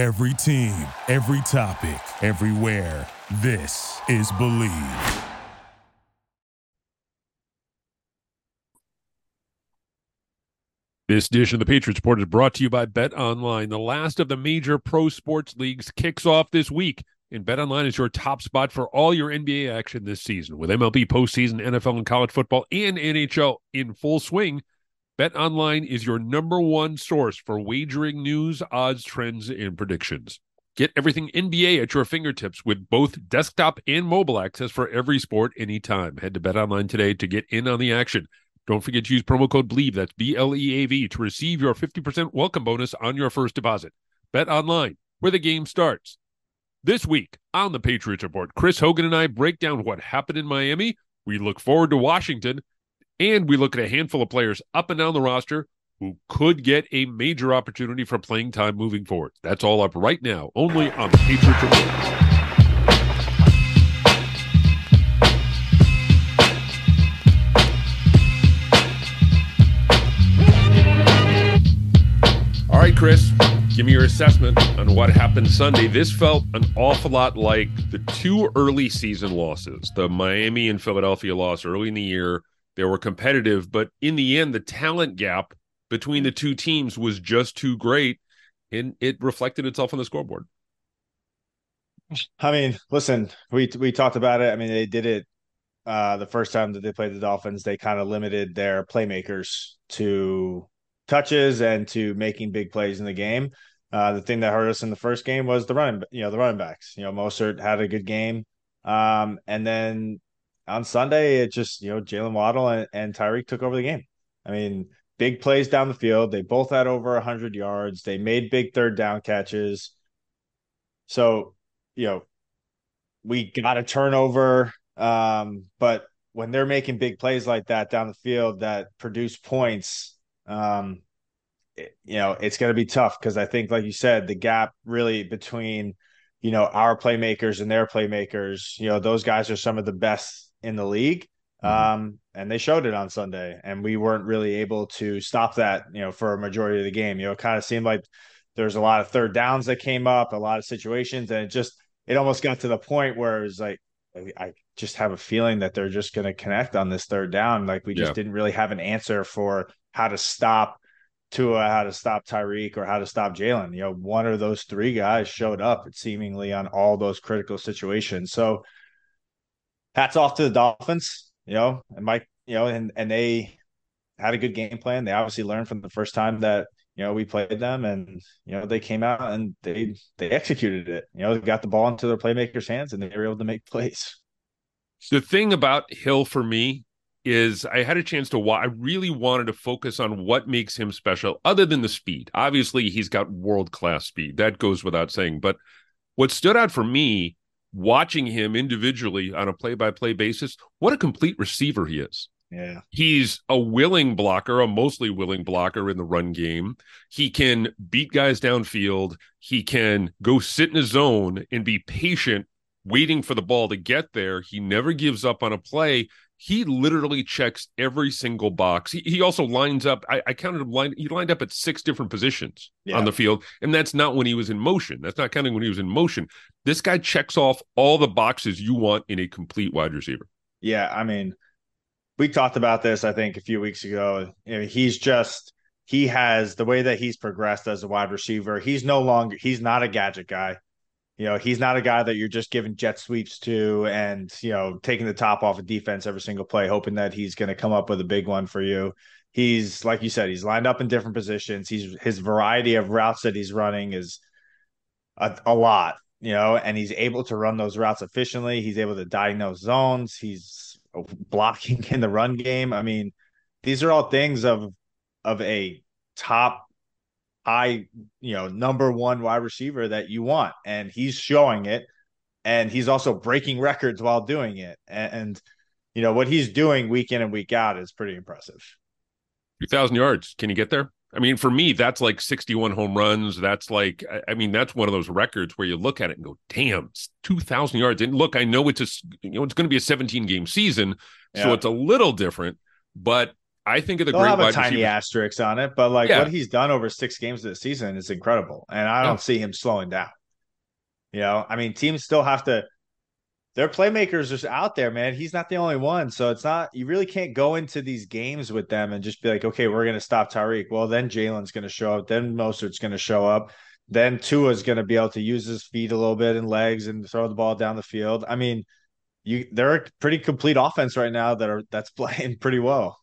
Every team, every topic, everywhere. This is BLEAV. This edition of the Patriots Report is brought to you by Bet Online. The last of the major pro sports leagues kicks off this week, and Bet Online is your top spot for all your NBA action this season. With MLB postseason, NFL, and college football, and NHL in full swing, Bet Online is your number one source for wagering news, odds, trends, and predictions. Get everything NBA at your fingertips with both desktop and mobile access for every sport anytime. Head to Bet Online today to get in on the action. Don't forget to use promo code BLEAV, that's B L E A V, to receive your 50% welcome bonus on your first deposit. Bet online, where the game starts. This week on the Patriots Report, Chris Hogan and I break down what happened in Miami. We look forward to Washington, and we look at a handful of players up and down the roster who could get a major opportunity for playing time moving forward. That's all up right now, only on Patriots Report. All right, Chris, give me your assessment on what happened Sunday. This felt an awful lot like the two early season losses the Miami and Philadelphia loss early in the year. They were competitive, but in the end, the talent gap between the two teams was just too great, and it reflected itself on the scoreboard. I mean, listen, we we talked about it. I mean, they did it uh, the first time that they played the Dolphins. They kind of limited their playmakers to touches and to making big plays in the game. Uh, the thing that hurt us in the first game was the running, you know, the running backs. You know, Mostert had a good game, um, and then on Sunday, it just you know Jaylen Waddle and, and Tyreek took over the game. I mean, big plays down the field. They both had over hundred yards. They made big third down catches. So, you know, we got a turnover, um, but when they're making big plays like that down the field that produce points, um, it, you know, it's going to be tough because I think, like you said, the gap really between, you know, our playmakers and their playmakers, you know, those guys are some of the best in the league. Mm-hmm. Um, and they showed it on Sunday, and we weren't really able to stop that, you know, for a majority of the game. You know, it kind of seemed like there's a lot of third downs that came up, a lot of situations, and it just it almost got to the point where it was like I just have a feeling that they're just going to connect on this third down. Like we just yeah. didn't really have an answer for how to stop Tua, how to stop Tyreek, or how to stop Jaylen. You know, one of those three guys showed up seemingly on all those critical situations. So hats off to the Dolphins, you know, and Mike, you know, and and they had a good game plan. They obviously learned from the first time that you know we played them, and you know they came out and they they executed it. You know, they got the ball into their playmakers' hands, and they were able to make plays. The thing about Hill for me is I had a chance to watch. I really wanted to focus on what makes him special, other than the speed. Obviously, he's got world class speed. That goes without saying. But what stood out for me watching him individually on a play by play basis, what a complete receiver he is. Yeah. He's a willing blocker, a mostly willing blocker in the run game. He can beat guys downfield. He can go sit in his zone and be patient, waiting for the ball to get there. He never gives up on a play he literally checks every single box. He, he also lines up. I, I counted him line. He lined up at six different positions yeah. on the field, and that's not when he was in motion. That's not counting when he was in motion. This guy checks off all the boxes you want in a complete wide receiver. Yeah, I mean, we talked about this. I think a few weeks ago. You know, he's just he has the way that he's progressed as a wide receiver. He's no longer. He's not a gadget guy. You know, he's not a guy that you're just giving jet sweeps to and, you know, taking the top off of defense every single play, hoping that he's going to come up with a big one for you. He's, like you said, he's lined up in different positions. He's his variety of routes that he's running is a, a lot, you know, and he's able to run those routes efficiently. He's able to diagnose zones. He's blocking in the run game. I mean, these are all things of of a top high, you know, number one wide receiver that you want. And he's showing it. And he's also breaking records while doing it. And, and you know, what he's doing week in and week out is pretty impressive. 2,000 yards. Can you get there? I mean, for me, that's like 61 home runs. That's like, I mean, that's one of those records where you look at it and go, damn, 2,000 yards. And look, I know it's a, you know, it's going to be a 17 game season. So yeah. it's a little different, but I think of the They'll great have a tiny receivers. asterisk on it, but like Yeah. what he's done over six games this season is incredible, and I don't Yeah. see him slowing down. You know, I mean, teams still have to. Their playmakers are out there, man. He's not the only one, so it's not. You really can't go into these games with them and just be like, okay, we're going to stop Tyreek. Well, then Jaylen's going to show up. Then Mostert's going to show up. Then Tua's going to be able to use his feet a little bit and legs and throw the ball down the field. I mean, you they're a pretty complete offense right now that are that's playing pretty well.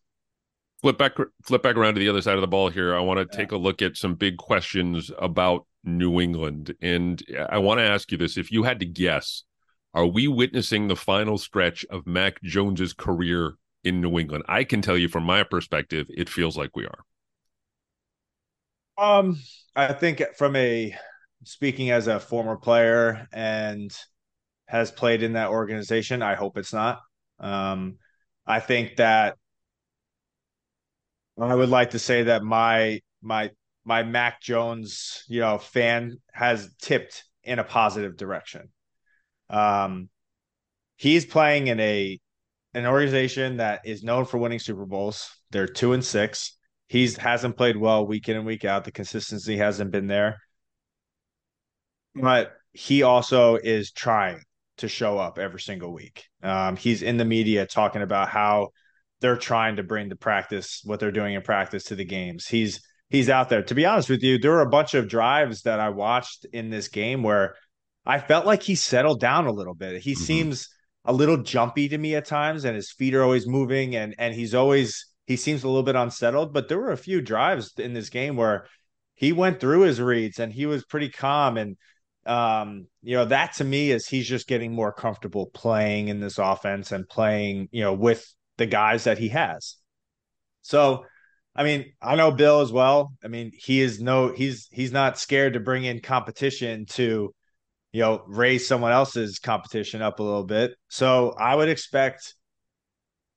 Flip back flip back around to the other side of the ball here. I want to Yeah. take a look at some big questions about New England. And I want to ask you this. If you had to guess, are we witnessing the final stretch of Mac Jones's career in New England? I can tell you from my perspective, it feels like we are. Um, I think from a speaking as a former player and has played in that organization, I hope it's not. Um, I think that I would like to say that my my my Mac Jones, you know, fan has tipped in a positive direction. Um, he's playing in a an organization that is known for winning Super Bowls. They're two and six. He's hasn't played well week in and week out. The consistency hasn't been there. But he also is trying to show up every single week. Um, he's in the media talking about how they're trying to bring the practice, what they're doing in practice to the games. He's he's out there. To be honest with you, there were a bunch of drives that I watched in this game where I felt like he settled down a little bit. He Mhm. seems a little jumpy to me at times, and his feet are always moving, and and he's always he seems a little bit unsettled. But there were a few drives in this game where he went through his reads and he was pretty calm and um you know that to me is he's just getting more comfortable playing in this offense and playing you know with the guys that he has. So i mean i know bill as well. I mean he is no he's he's not scared to bring in competition to you know raise someone else's competition up a little bit. So i would expect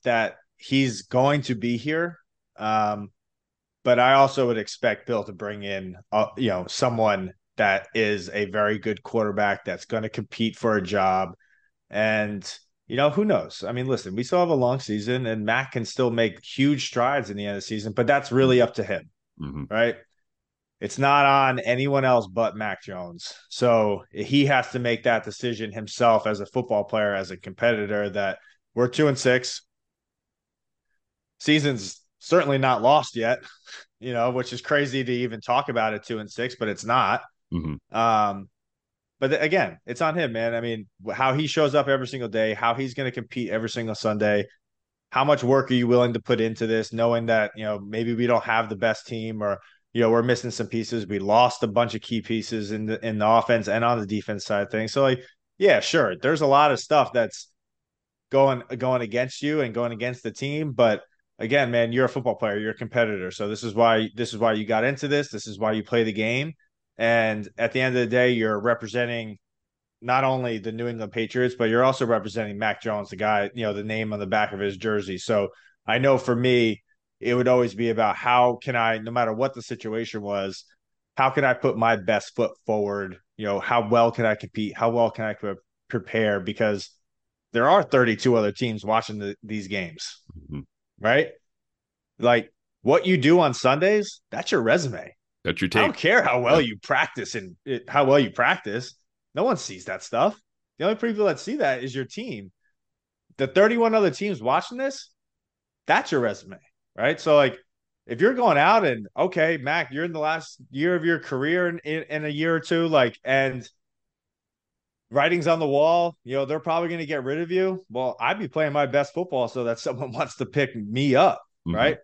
that he's going to be here um but I also would expect Bill to bring in, uh, you know, someone that is a very good quarterback that's going to compete for a job, and you know, who knows? I mean, listen, we still have a long season, and Mac can still make huge strides in the end of the season, but that's really up to him, Mhm. right? It's not on anyone else but Mac Jones. So he has to make that decision himself as a football player, as a competitor. That we're two and six. Season's certainly not lost yet, you know, which is crazy to even talk about it two and six, but it's not. Mhm. Um, but again, it's on him, man. I mean, how he shows up every single day, how he's going to compete every single Sunday. How much work are you willing to put into this, knowing that you know maybe we don't have the best team, or you know we're missing some pieces. We lost a bunch of key pieces in the in the offense and on the defense side of things. So like, yeah, sure, there's a lot of stuff that's going going against you and going against the team, but again, man, you're a football player, you're a competitor. So this is why this is why you got into this. This is why you play the game. And at the end of the day, you're representing not only the New England Patriots, but you're also representing Mac Jones, the guy, you know, the name on the back of his jersey. So I know for me, it would always be about how can I, no matter what the situation was, how can I put my best foot forward? You know, how well can I compete? How well can I pre- prepare? Because there are 32 other teams watching the, these games, Mhm. right? Like what you do on Sundays, that's your resume. That's your I don't care how well Yeah. you practice and how well you practice. No one sees that stuff. The only people that see that is your team. The 31 other teams watching this, that's your resume, right? So, like, if you're going out and okay, Mac, you're in the last year of your career in, in, in a year or two, like, and writing's on the wall, you know, they're probably going to get rid of you. Well, I'd be playing my best football so that someone wants to pick me up, Mhm. right?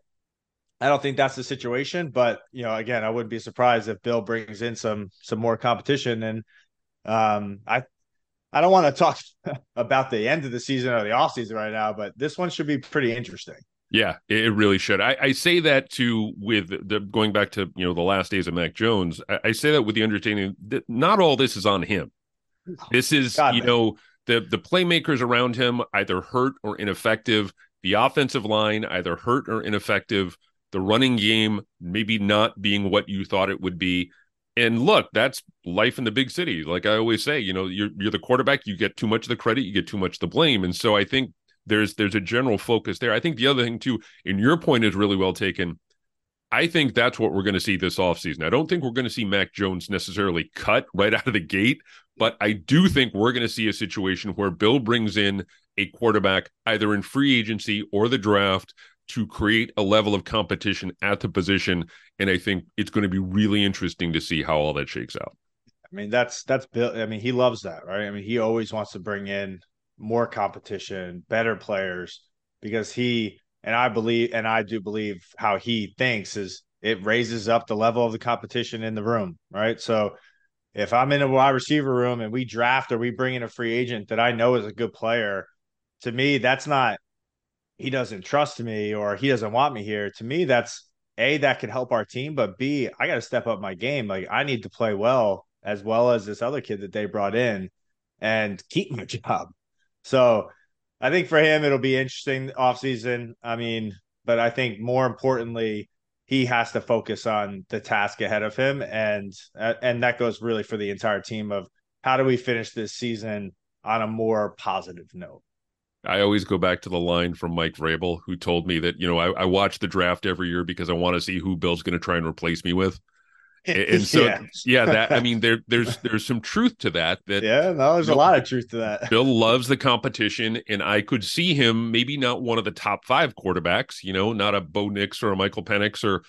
I don't think that's the situation, but you know, again, I wouldn't be surprised if Bill brings in some some more competition. And um, I I don't want to talk about the end of the season or the off season right now, but this one should be pretty interesting. Yeah, it really should. I, I say that too with the going back to you know the last days of Mac Jones. I, I say that with the understanding that not all this is on him. This is God, you no. know the the playmakers around him either hurt or ineffective. The offensive line either hurt or ineffective. The running game maybe not being what you thought it would be. And look, that's life in the big city. Like I always say, you know, you're you're the quarterback. You get too much of the credit. You get too much the blame. And so I think there's there's a general focus there. I think the other thing too, and your point is really well taken. I think that's what we're going to see this offseason. I don't think we're going to see Mac Jones necessarily cut right out of the gate, but I do think we're going to see a situation where Bill brings in a quarterback either in free agency or the draft to create a level of competition at the position. And I think it's going to be really interesting to see how all that shakes out. I mean, that's that's Bill. I mean, he loves that, right? I mean, he always wants to bring in more competition, better players, because he and I believe and I do believe how he thinks is it raises up the level of the competition in the room, right? So if I'm in a wide receiver room and we draft or we bring in a free agent that I know is a good player, to me, that's not he doesn't trust me or he doesn't want me here. To me, that's a that could help our team, but B, I got to step up my game. Like I need to play well as well as this other kid that they brought in and keep my job. So I think for him it'll be interesting off season. I mean, but I think more importantly, he has to focus on the task ahead of him and uh, and that goes really for the entire team of how do we finish this season on a more positive note. I always go back to the line from Mike Vrabel, who told me that, you know, I, I watch the draft every year because I want to see who Bill's going to try and replace me with. And, and so, yeah. yeah. that I mean, there, there's, there's some truth to that. That yeah, no, there's Bill, a lot of truth to that. Bill loves the competition, and I could see him maybe not one of the top five quarterbacks, you know, not a Bo Nix or a Michael Penix or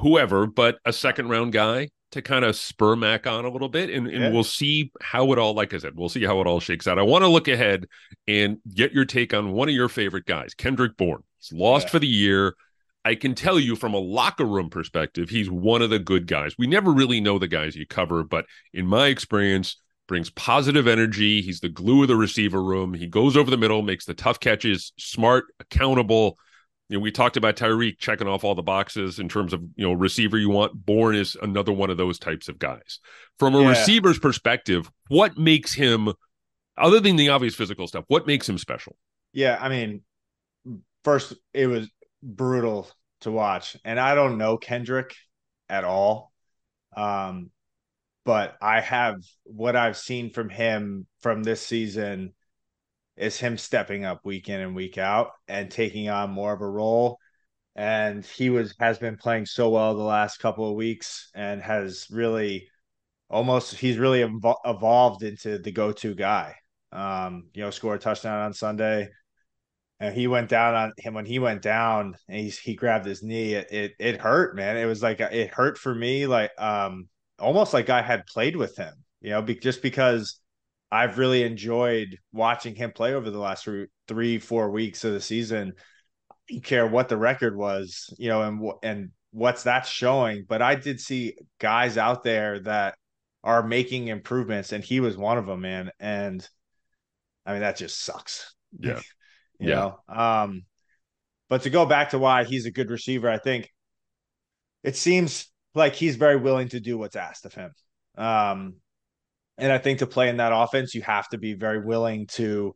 whoever, but a second round guy to kind of spur Mac on a little bit, and, and yeah. we'll see how it all. Like I said, we'll see how it all shakes out. I want to look ahead and get your take on one of your favorite guys, Kendrick Bourne. He's lost yeah. for the year. I can tell you from a locker room perspective, he's one of the good guys. We never really know the guys you cover, but in my experience, brings positive energy. He's the glue of the receiver room. He goes over the middle, makes the tough catches, smart, accountable you know, we talked about Tyreek checking off all the boxes in terms of, you know, receiver you want. Bourne is another one of those types of guys. From a yeah. receiver's perspective, what makes him, other than the obvious physical stuff, what makes him special? Yeah. I mean, first, it was brutal to watch. And I don't know Kendrick at all. Um, but I have what I've seen from him from this season is him stepping up week in and week out and taking on more of a role. And he was has been playing so well the last couple of weeks and has really almost he's really ev- evolved into the go-to guy. Um, you know, scored a touchdown on Sunday. And he went down on him when he went down and he he grabbed his knee. It, it it hurt, man. It was like it hurt for me, like um almost like I had played with him, you know, be, just because I've really enjoyed watching him play over the last three, four weeks of the season. I don't care what the record was, you know, and and what's that showing. But I did see guys out there that are making improvements, and he was one of them, man. And I mean, that just sucks. Yeah, you yeah. know. Um, but to go back to why he's a good receiver, I think it seems like he's very willing to do what's asked of him. Um, and I think to play in that offense, you have to be very willing to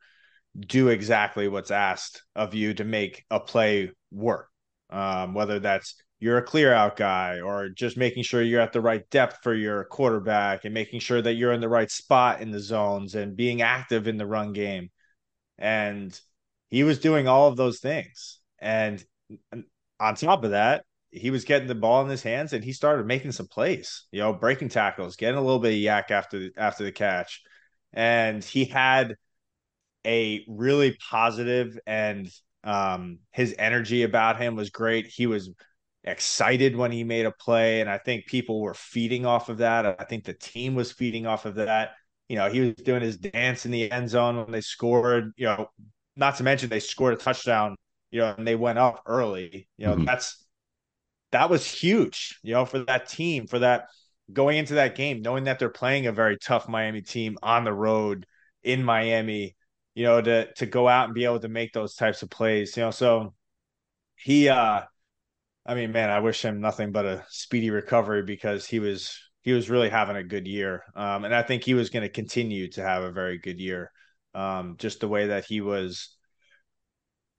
do exactly what's asked of you to make a play work. Um, whether that's you're a clear out guy or just making sure you're at the right depth for your quarterback and making sure that you're in the right spot in the zones and being active in the run game. And he was doing all of those things. And on top of that, he was getting the ball in his hands and he started making some plays, you know, breaking tackles, getting a little bit of YAC after the, after the catch. And he had a really positive and um, his energy about him was great. He was excited when he made a play. And I think people were feeding off of that. I think the team was feeding off of that. You know, he was doing his dance in the end zone when they scored, you know, not to mention they scored a touchdown, you know, and they went up early. You know, mm-hmm. that's that was huge, you know, for that team, for that going into that game, knowing that they're playing a very tough Miami team on the road in Miami, you know, to to go out and be able to make those types of plays, you know. So he uh I mean, man, I wish him nothing but a speedy recovery because he was he was really having a good year. Um, and I think he was going to continue to have a very good year. Um, just the way that he was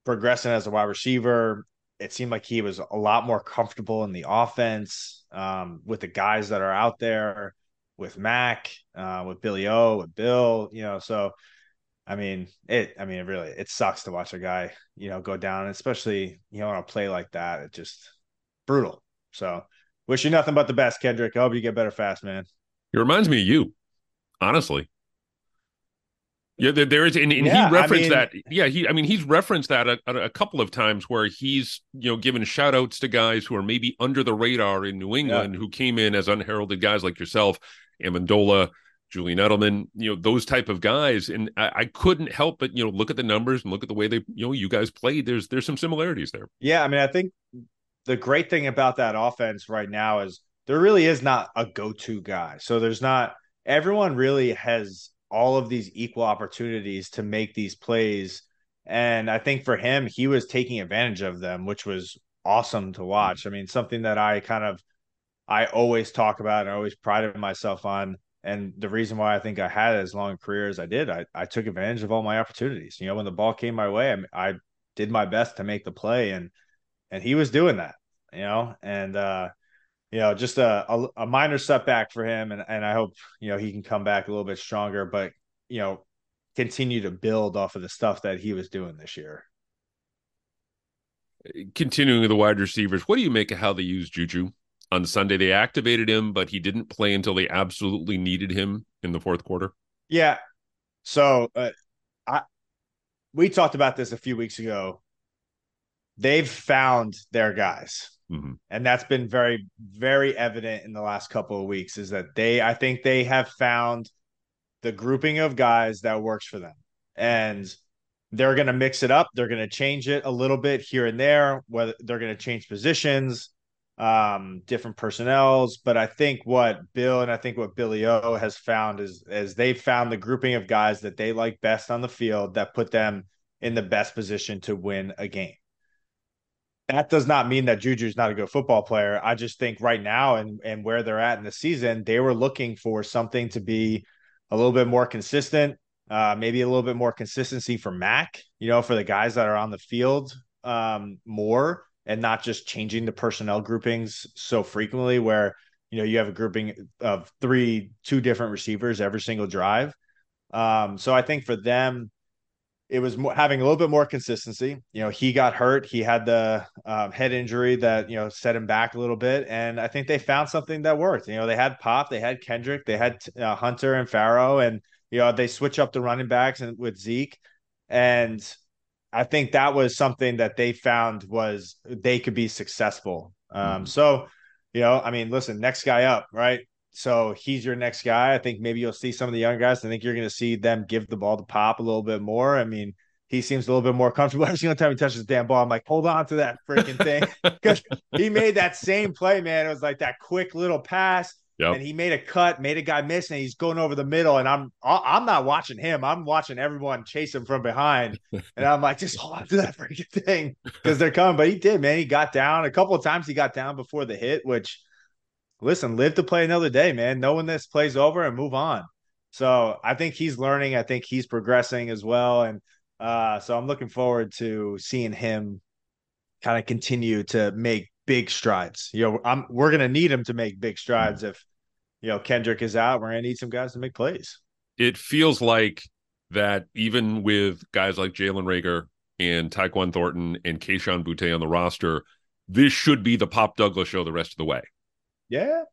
progressing as a wide receiver, it seemed like he was a lot more comfortable in the offense um, with the guys that are out there, with Mac, uh, with Billy O, with Bill, you know. So I mean, it. I mean, it really it sucks to watch a guy, you know, go down, especially you know on a play like that. It just brutal. So, wish you nothing but the best, Kendrick. I hope you get better fast, man. It reminds me of you, honestly. Yeah, there, there is, and, and yeah, he referenced I mean, that. Yeah, he, I mean, he's referenced that a, a, couple of times where he's, you know, given shout outs to guys who are maybe under the radar in New England yeah. who came in as unheralded guys like yourself, Amendola, Julian Edelman, you know, those type of guys. And I, I, couldn't help but, you know, look at the numbers and look at the way they, you know, you guys played. There's, there's some similarities there. Yeah. I mean, I think the great thing about that offense right now is there really is not a go to guy. So there's not, everyone really has all of these equal opportunities to make these plays. And I think for him, he was taking advantage of them, which was awesome to watch. I mean, something that I kind of I always talk about and I always prided myself on. And the reason why I think I had as long a career as I did, I, I took advantage of all my opportunities. You know, when the ball came my way, I, I did my best to make the play, and and he was doing that. You know, and uh, you know, just a, a, a minor setback for him, and and I hope you know he can come back a little bit stronger, but you know, continue to build off of the stuff that he was doing this year. Continuing with the wide receivers, what do you make of how they use Juju on Sunday? They activated him, but he didn't play until they absolutely needed him in the fourth quarter. Yeah. So, uh, I we talked about this a few weeks ago. They've found their guys. Mm-hmm. And that's been very, very evident in the last couple of weeks is that they, I think they have found the grouping of guys that works for them. And they're going to mix it up. They're going to change it a little bit here and there, whether they're going to change positions, um, different personnels. But I think what Bill and I think what Billy O has found is, is they've found the grouping of guys that they like best on the field that put them in the best position to win a game that does not mean that Juju's not a good football player. I just think right now and and where they're at in the season, they were looking for something to be a little bit more consistent, uh, maybe a little bit more consistency for Mac, you know, for the guys that are on the field um, more and not just changing the personnel groupings so frequently where, you know, you have a grouping of three, two different receivers every single drive. Um, so I think for them, it was more, having a little bit more consistency. You know, he got hurt. He had the um, head injury that you know set him back a little bit, and I think they found something that worked. You know, they had Pop, they had Kendrick, they had uh, Hunter and Pharaoh, and you know they switch up the running backs and with Zeke, and I think that was something that they found was they could be successful. Um, mm-hmm. So, you know, I mean, listen, next guy up, right? So he's your next guy. I think maybe you'll see some of the young guys. I think you're going to see them give the ball to Pop a little bit more. I mean, he seems a little bit more comfortable. Every single time he touches the damn ball, I'm like, hold on to that freaking thing. Because he made that same play, man. It was like that quick little pass. Yep. And he made a cut, made a guy miss, and he's going over the middle. And I'm I'm not watching him. I'm watching everyone chase him from behind. And I'm like, just hold on to that freaking thing because they're coming. But he did, man. He got down a couple of times. He got down before the hit, which – listen, live to play another day, man. Know when this plays over and move on. So I think he's learning. I think he's progressing as well. And uh, so I'm looking forward to seeing him kind of continue to make big strides. You know, I'm we're gonna need him to make big strides if you know Kendrick is out. We're gonna need some guys to make plays. It feels like that even with guys like Jalen Reagor and Tyquan Thornton and Kayshon Boutte on the roster, this should be the Pop Douglas show the rest of the way. Yeah.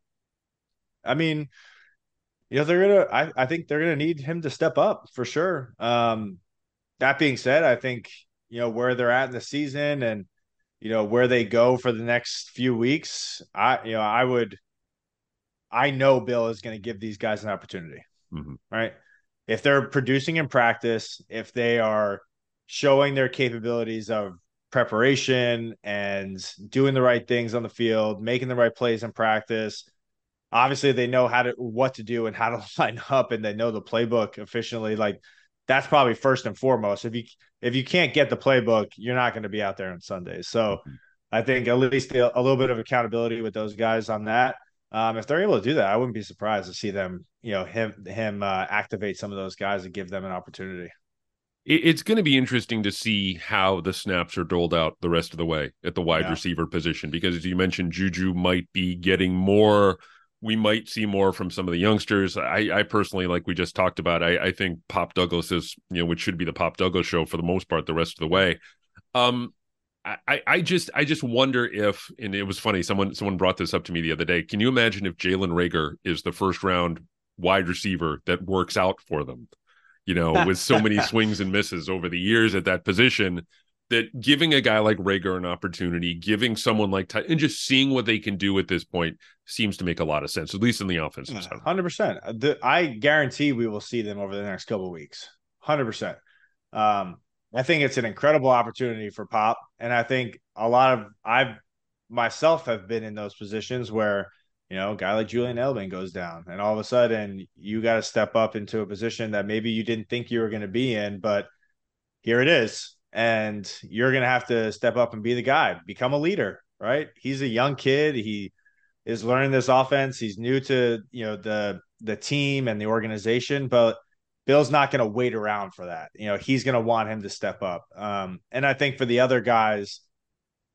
I mean, you know, they're gonna I, I think they're gonna need him to step up for sure. Um that being said, I think, you know, where they're at in the season and you know where they go for the next few weeks, I you know, I would I know Bill is going to give these guys an opportunity. Mm-hmm. Right? If they're producing in practice, if they are showing their capabilities of preparation and doing the right things on the field, making the right plays in practice. Obviously, they know how to what to do and how to line up, and they know the playbook efficiently. Like that's probably first and foremost. If you if you can't get the playbook, you're not going to be out there on Sundays. So, mm-hmm. I think at least a, a little bit of accountability with those guys on that. Um, if they're able to do that, I wouldn't be surprised to see them, you know, him him uh, activate some of those guys and give them an opportunity it's going to be interesting to see how the snaps are doled out the rest of the way at the wide yeah. receiver position because as you mentioned juju might be getting more we might see more from some of the youngsters. I, I personally, like we just talked about, I, I think Pop Douglas is, you know, which should be the Pop Douglas show for the most part, the rest of the way. Um, I, I just I just wonder if and it was funny someone someone brought this up to me the other day. Can you imagine if Jalen Reagor is the first round wide receiver that works out for them? You know, with so many swings and misses over the years at that position, that giving a guy like Reagor an opportunity, giving someone like Ty, and just seeing what they can do at this point seems to make a lot of sense, at least in the offensive side. Hundred percent. I guarantee we will see them over the next couple weeks. Hundred um, percent. I think it's an incredible opportunity for Pop, and I think a lot of I've myself have been in those positions where you know a guy like Julian Edelman goes down, and all of a sudden you got to step up into a position that maybe you didn't think you were going to be in, but here it is, and you're going to have to step up and be the guy, become a leader, right? He's a young kid, he is learning this offense, he's new to you know the the team and the organization, but Bill's not going to wait around for that. You know, he's going to want him to step up. Um, and I think for the other guys,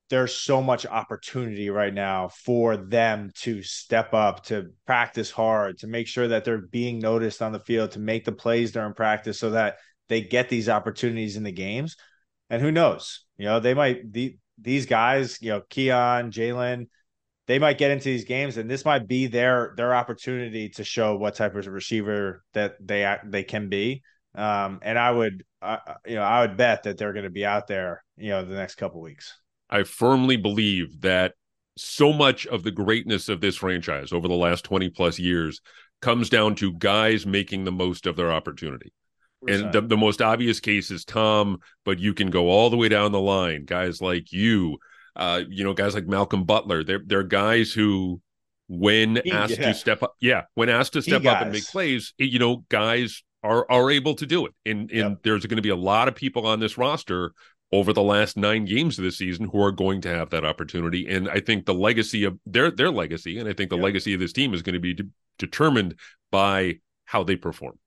there's so much opportunity right now for them to step up, to practice hard, to make sure that they're being noticed on the field, to make the plays during practice so that they get these opportunities in the games. And who knows? You know, they might the, these guys, you know, Keon, Jalen, they might get into these games and this might be their their opportunity to show what type of receiver that they they can be um, and i would uh, you know i would bet that they're going to be out there you know the next couple weeks i firmly believe that so much of the greatness of this franchise over the last 20 plus years comes down to guys making the most of their opportunity and the, the most obvious case is tom but you can go all the way down the line guys like you uh, you know, guys like Malcolm Butler. They're they're guys who, when asked yeah. to step up, yeah, when asked to step up and make plays, you know, guys are are able to do it. And and yep. there's going to be a lot of people on this roster over the last nine games of the season who are going to have that opportunity. And I think the legacy of their their legacy, and I think the yep. legacy of this team is going to be de- determined by how they perform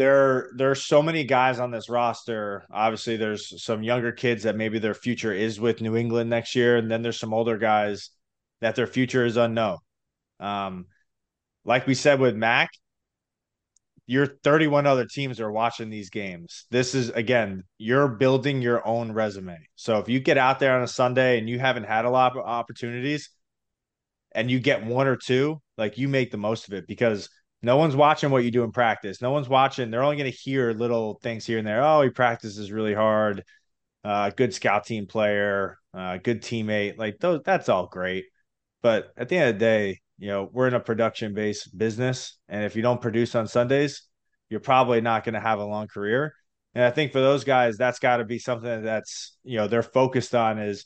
there there's so many guys on this roster. Obviously, there's some younger kids that maybe their future is with New England next year, and then there's some older guys that their future is unknown. Um, like we said with Mac, your 31 other teams are watching these games. This is again, you're building your own resume. So if you get out there on a Sunday and you haven't had a lot of opportunities and you get one or two, like you make the most of it because no one's watching what you do in practice. No one's watching. They're only going to hear little things here and there. Oh, he practices really hard. Uh, good scout team player, uh, good teammate. Like those, that's all great. But at the end of the day, you know, we're in a production based business. And if you don't produce on Sundays, you're probably not going to have a long career. And I think for those guys, that's got to be something that's, you know, they're focused on is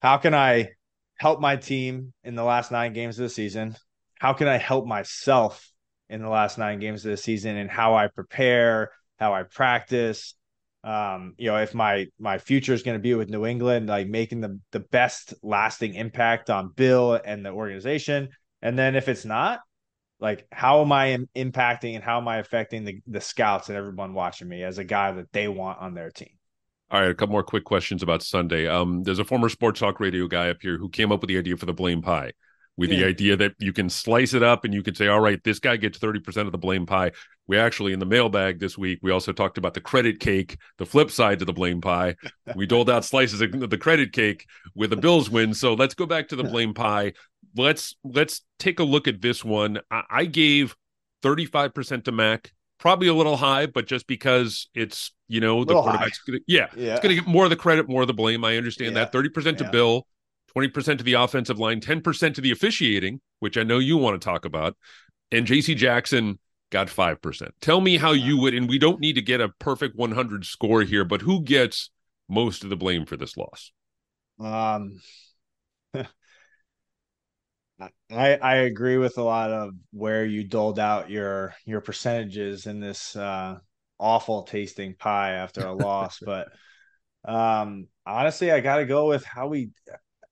how can I help my team in the last nine games of the season? how can I help myself in the last nine games of the season and how I prepare, how I practice. Um, you know, if my my future is going to be with New England, like making the the best lasting impact on Bill and the organization. And then if it's not, like how am I impacting and how am I affecting the the scouts and everyone watching me as a guy that they want on their team? All right, a couple more quick questions about Sunday. Um, there's a former sports talk radio guy up here who came up with the idea for the blame pie with yeah. the idea that you can slice it up and you can say, all right, this guy gets 30% of the blame pie. We actually, in the mailbag this week, we also talked about the credit cake, the flip side to the blame pie. we doled out slices of the credit cake with the Bills win. So let's go back to the blame pie. Let's let's take a look at this one. I, I gave 35% to Mac, probably a little high, but just because it's you know the quarterback's gonna, yeah, yeah, it's gonna get more of the credit, more of the blame. I understand yeah. that. 30% to yeah. Bill, 20% to the offensive line, 10% to the officiating, which I know you want to talk about. And JC Jackson got 5%. Tell me how you would, and we don't need to get a perfect 100 score here, but who gets most of the blame for this loss? Um, I I agree with a lot of where you doled out your your percentages in this uh, awful tasting pie after a loss, but um honestly i got to go with how we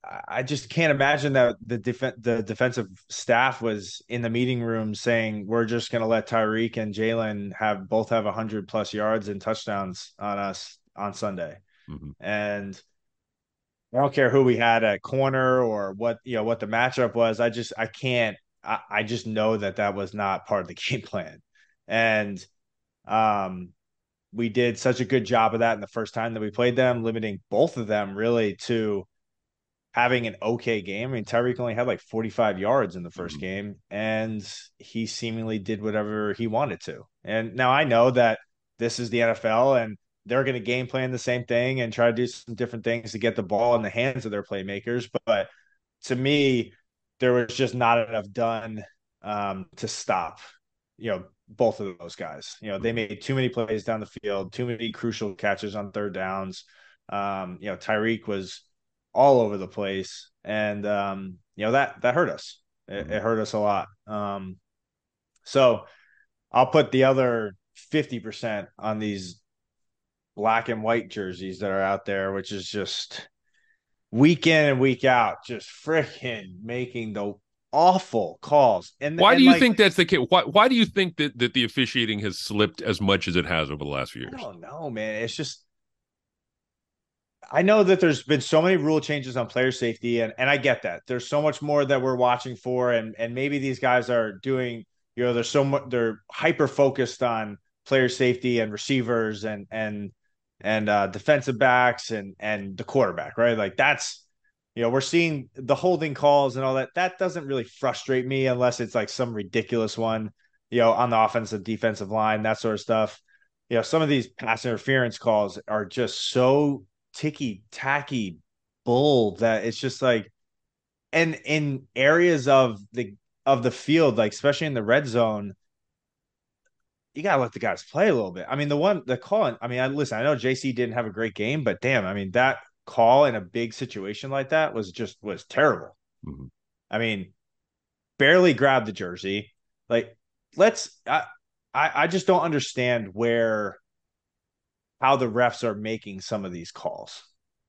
I just can't imagine that the def- the defensive staff was in the meeting room saying we're just going to let Tyreek and Jaylen have both have hundred plus yards and touchdowns on us on Sunday, mm-hmm. and I don't care who we had at corner or what you know what the matchup was. I just I can't. I, I just know that that was not part of the game plan, and um, we did such a good job of that in the first time that we played them, limiting both of them really to having an okay game. I mean, Tyreek only had like 45 yards in the 1st mm-hmm. game, and he seemingly did whatever he wanted to. And now I know that this is the NFL and they're going to game plan the same thing and try to do some different things to get the ball in the hands of their playmakers. But to me, there was just not enough done um, to stop, you know, both of those guys. You know, they made too many plays down the field, too many crucial catches on third downs. Um, you know, Tyreek was all over the place, and um, you know that that hurt us. It, it hurt us a lot. Um, so I'll put the other fifty percent on these black and white jerseys that are out there, which is just week in and week out, just freaking making the awful calls. And why and do you like, think that's the case? Why why do you think that that the officiating has slipped as much as it has over the last few years? I don't know, man. It's just I know that there's been so many rule changes on player safety, and and I get that. There's so much more that we're watching for, and and maybe these guys are doing. You know, they're so much. They're hyper focused on player safety and receivers and and and uh, defensive backs and and the quarterback, right? Like that's you know, we're seeing the holding calls and all that. That doesn't really frustrate me unless it's like some ridiculous one, you know, on the offensive defensive line, that sort of stuff. You know, some of these pass interference calls are just so ticky tacky bull that it's just like and in areas of the of the field, like especially in the red zone, you gotta let the guys play a little bit. I mean, the one the call. I mean, I listen. I know JC didn't have a great game, but damn, I mean that call in a big situation like that was just was terrible. Mm-hmm. I mean, barely grabbed the jersey. Like, let's. I, I I just don't understand where how the refs are making some of these calls.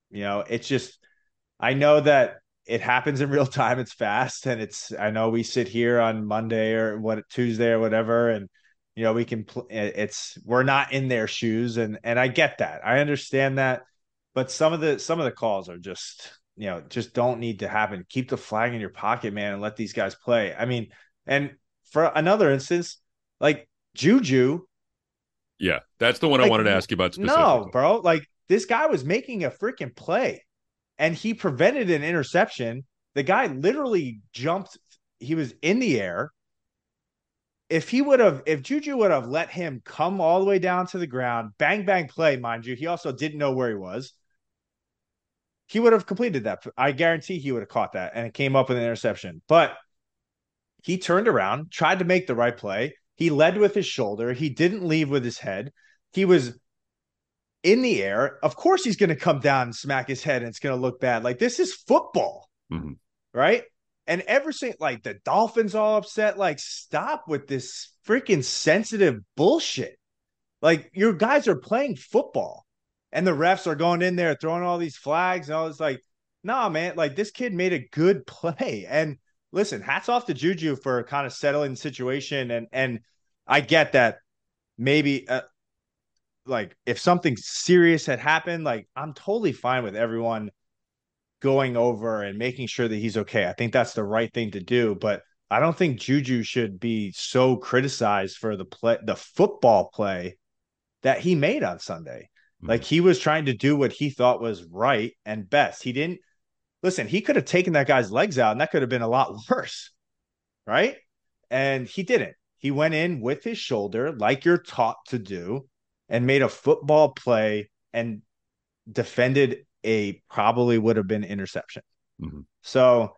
You know, it's just I know that it happens in real time. It's fast, and it's I know we sit here on Monday or what Tuesday or whatever, and you know we can pl- it's we're not in their shoes and and i get that i understand that but some of the some of the calls are just you know just don't need to happen keep the flag in your pocket man and let these guys play i mean and for another instance like juju yeah that's the one like, i wanted to ask you about no bro like this guy was making a freaking play and he prevented an interception the guy literally jumped he was in the air if he would have, if Juju would have let him come all the way down to the ground, bang, bang play, mind you, he also didn't know where he was. He would have completed that. I guarantee he would have caught that and it came up with an interception. But he turned around, tried to make the right play. He led with his shoulder. He didn't leave with his head. He was in the air. Of course, he's going to come down and smack his head and it's going to look bad. Like this is football, mm-hmm. right? And ever since, like the Dolphins all upset, like stop with this freaking sensitive bullshit. Like your guys are playing football, and the refs are going in there throwing all these flags and all this. Like, nah, man, like this kid made a good play. And listen, hats off to Juju for kind of settling the situation. And and I get that maybe uh, like if something serious had happened, like I'm totally fine with everyone going over and making sure that he's okay. I think that's the right thing to do, but I don't think Juju should be so criticized for the play the football play that he made on Sunday. Mm-hmm. Like he was trying to do what he thought was right and best. He didn't listen, he could have taken that guy's legs out and that could have been a lot worse. Right? And he didn't. He went in with his shoulder like you're taught to do and made a football play and defended a probably would have been interception. Mm-hmm. So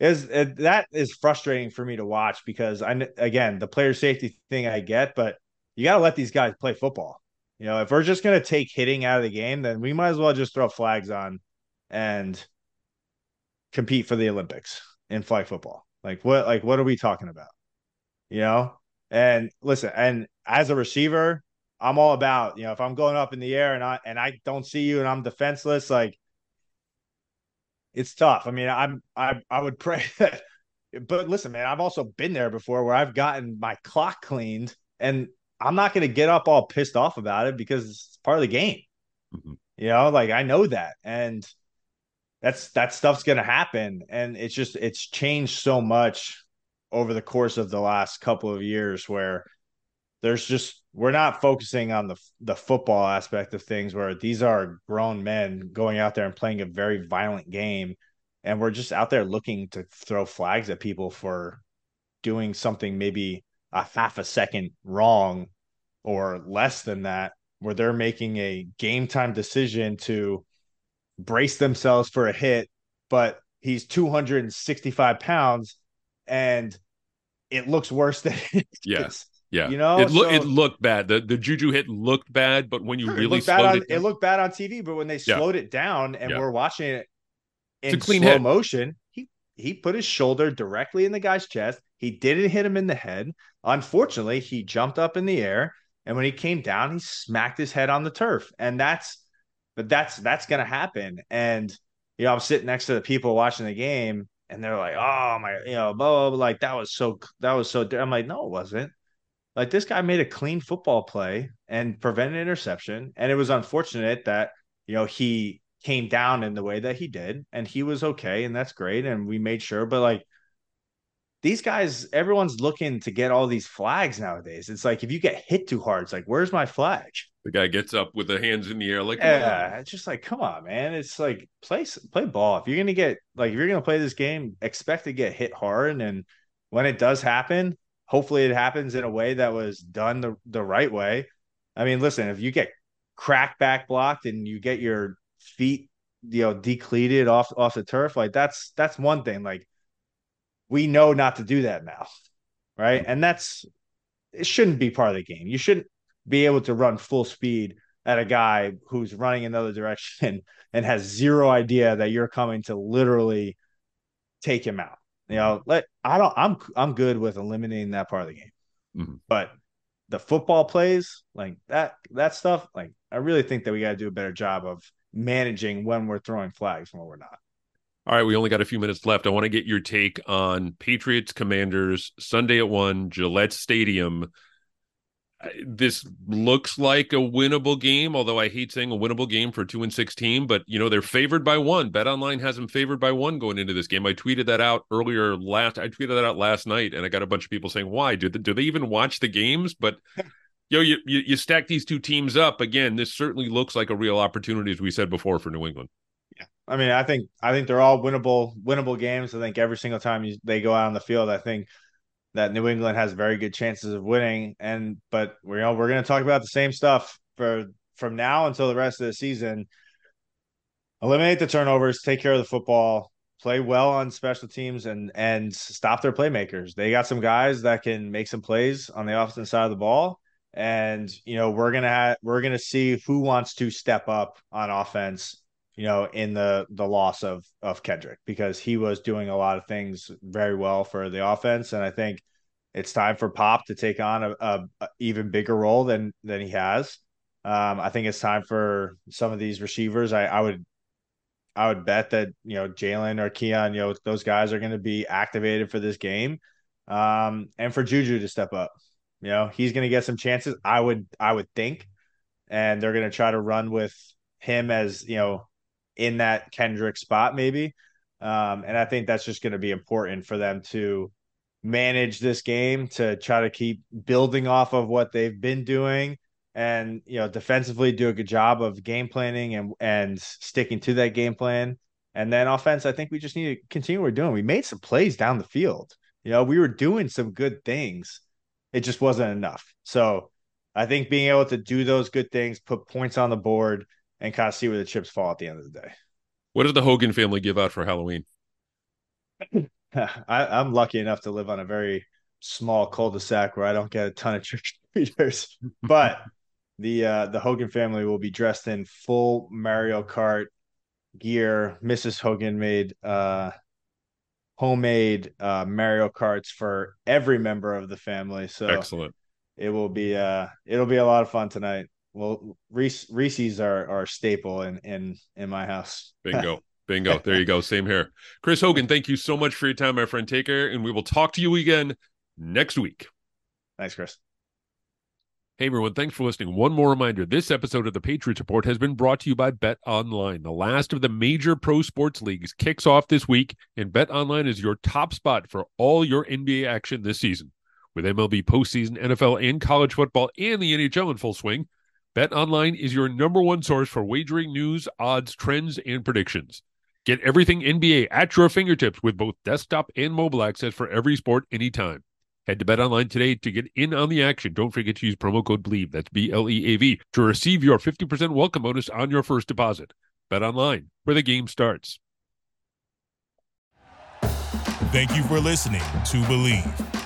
is it, that is frustrating for me to watch because I again the player safety thing I get, but you got to let these guys play football. You know, if we're just going to take hitting out of the game, then we might as well just throw flags on and compete for the Olympics in flag football. Like what? Like what are we talking about? You know. And listen, and as a receiver, I'm all about, you know, if I'm going up in the air and I and I don't see you and I'm defenseless, like it's tough. I mean, I'm I I would pray that but listen, man, I've also been there before where I've gotten my clock cleaned and I'm not going to get up all pissed off about it because it's part of the game. Mm-hmm. You know, like I know that. And that's that stuff's gonna happen. And it's just it's changed so much over the course of the last couple of years where there's just we're not focusing on the the football aspect of things where these are grown men going out there and playing a very violent game and we're just out there looking to throw flags at people for doing something maybe a half a second wrong or less than that where they're making a game time decision to brace themselves for a hit but he's 265 pounds and it looks worse than it yes yeah, you know, it looked so, it looked bad. The the juju hit looked bad, but when you really it slowed on, it, it looked bad on TV. But when they slowed yeah. it down and yeah. we're watching it in slow head. motion, he he put his shoulder directly in the guy's chest. He didn't hit him in the head. Unfortunately, he jumped up in the air, and when he came down, he smacked his head on the turf. And that's but that's that's gonna happen. And you know, I'm sitting next to the people watching the game, and they're like, "Oh my, you know, blah, blah, blah, like that was so that was so." I'm like, "No, it wasn't." Like this guy made a clean football play and prevented interception. And it was unfortunate that, you know, he came down in the way that he did and he was okay. And that's great. And we made sure, but like these guys, everyone's looking to get all these flags nowadays. It's like if you get hit too hard, it's like, where's my flag? The guy gets up with the hands in the air, like yeah, it's just like, come on, man. It's like play play ball. If you're gonna get like if you're gonna play this game, expect to get hit hard. And when it does happen, hopefully it happens in a way that was done the, the right way. I mean, listen, if you get crack back blocked and you get your feet, you know, decleated off off the turf, like that's that's one thing. Like we know not to do that now. Right. And that's it shouldn't be part of the game. You shouldn't be able to run full speed at a guy who's running another direction and has zero idea that you're coming to literally take him out. You know, let I don't. I'm I'm good with eliminating that part of the game, mm-hmm. but the football plays like that that stuff like I really think that we got to do a better job of managing when we're throwing flags and when we're not. All right, we only got a few minutes left. I want to get your take on Patriots Commanders Sunday at one Gillette Stadium this looks like a winnable game, although I hate saying a winnable game for two and sixteen. But you know they're favored by one. Bet Online has them favored by one going into this game. I tweeted that out earlier last. I tweeted that out last night, and I got a bunch of people saying, "Why do they, do they even watch the games?" But you know, you, you you stack these two teams up again. This certainly looks like a real opportunity, as we said before, for New England. Yeah, I mean, I think I think they're all winnable winnable games. I think every single time you, they go out on the field, I think that New England has very good chances of winning. And but we you know we're going to talk about the same stuff for from now until the rest of the season. Eliminate the turnovers, take care of the football, play well on special teams, and and stop their playmakers. They got some guys that can make some plays on the offensive side of the ball. And you know we're gonna have we're gonna see who wants to step up on offense you know, in the the loss of of Kendrick because he was doing a lot of things very well for the offense, and I think it's time for Pop to take on a, a, a even bigger role than than he has. Um, I think it's time for some of these receivers. I, I would I would bet that you know Jalen or Keon, you know, those guys are going to be activated for this game, um, and for Juju to step up. You know, he's going to get some chances. I would I would think, and they're going to try to run with him as you know in that Kendrick spot, maybe. Um, and I think that's just going to be important for them to manage this game to try to keep building off of what they've been doing and you know defensively do a good job of game planning and and sticking to that game plan. And then offense i think we just need to continue what we're doing. We made some plays down the field. You know we were doing some good things. It just wasn't enough. So i think being able to do those good things put points on the board and kind of see where the chips fall at the end of the day. What does the Hogan family give out for Halloween? I, am lucky enough to live on a very small cul-de-sac where I don't get a ton of trick-or-treaters, but the uh, the Hogan family will be dressed in full Mario Kart gear. Mrs. Hogan made uh, homemade uh, Mario Karts for every member of the family. So excellent. It will be uh it'll be a lot of fun tonight. Well, Reese Reese's are are staple in in in my house. Bingo. Bingo. There you go. Same here. Chris Hogan, thank you so much for your time, my friend. Take care, and we will talk to you again next week. Thanks, Chris. Hey everyone, thanks for listening. One more reminder this episode of the Patriots Report has been brought to you by Bet Online. The last of the major pro sports leagues kicks off this week, and Bet Online is your top spot for all your NBA action this season. With MLB postseason, NFL, and college football, and the NHL in full swing, Bet Online is your number one source for wagering news, odds, trends, and predictions. Get everything NBA at your fingertips with both desktop and mobile access for every sport anytime. Head to Bet Online today to get in on the action. Don't forget to use promo code BLEAV, that's B L E A V, to receive your 50% welcome bonus on your first deposit. Bet Online, where the game starts. Thank you for listening to Bleav.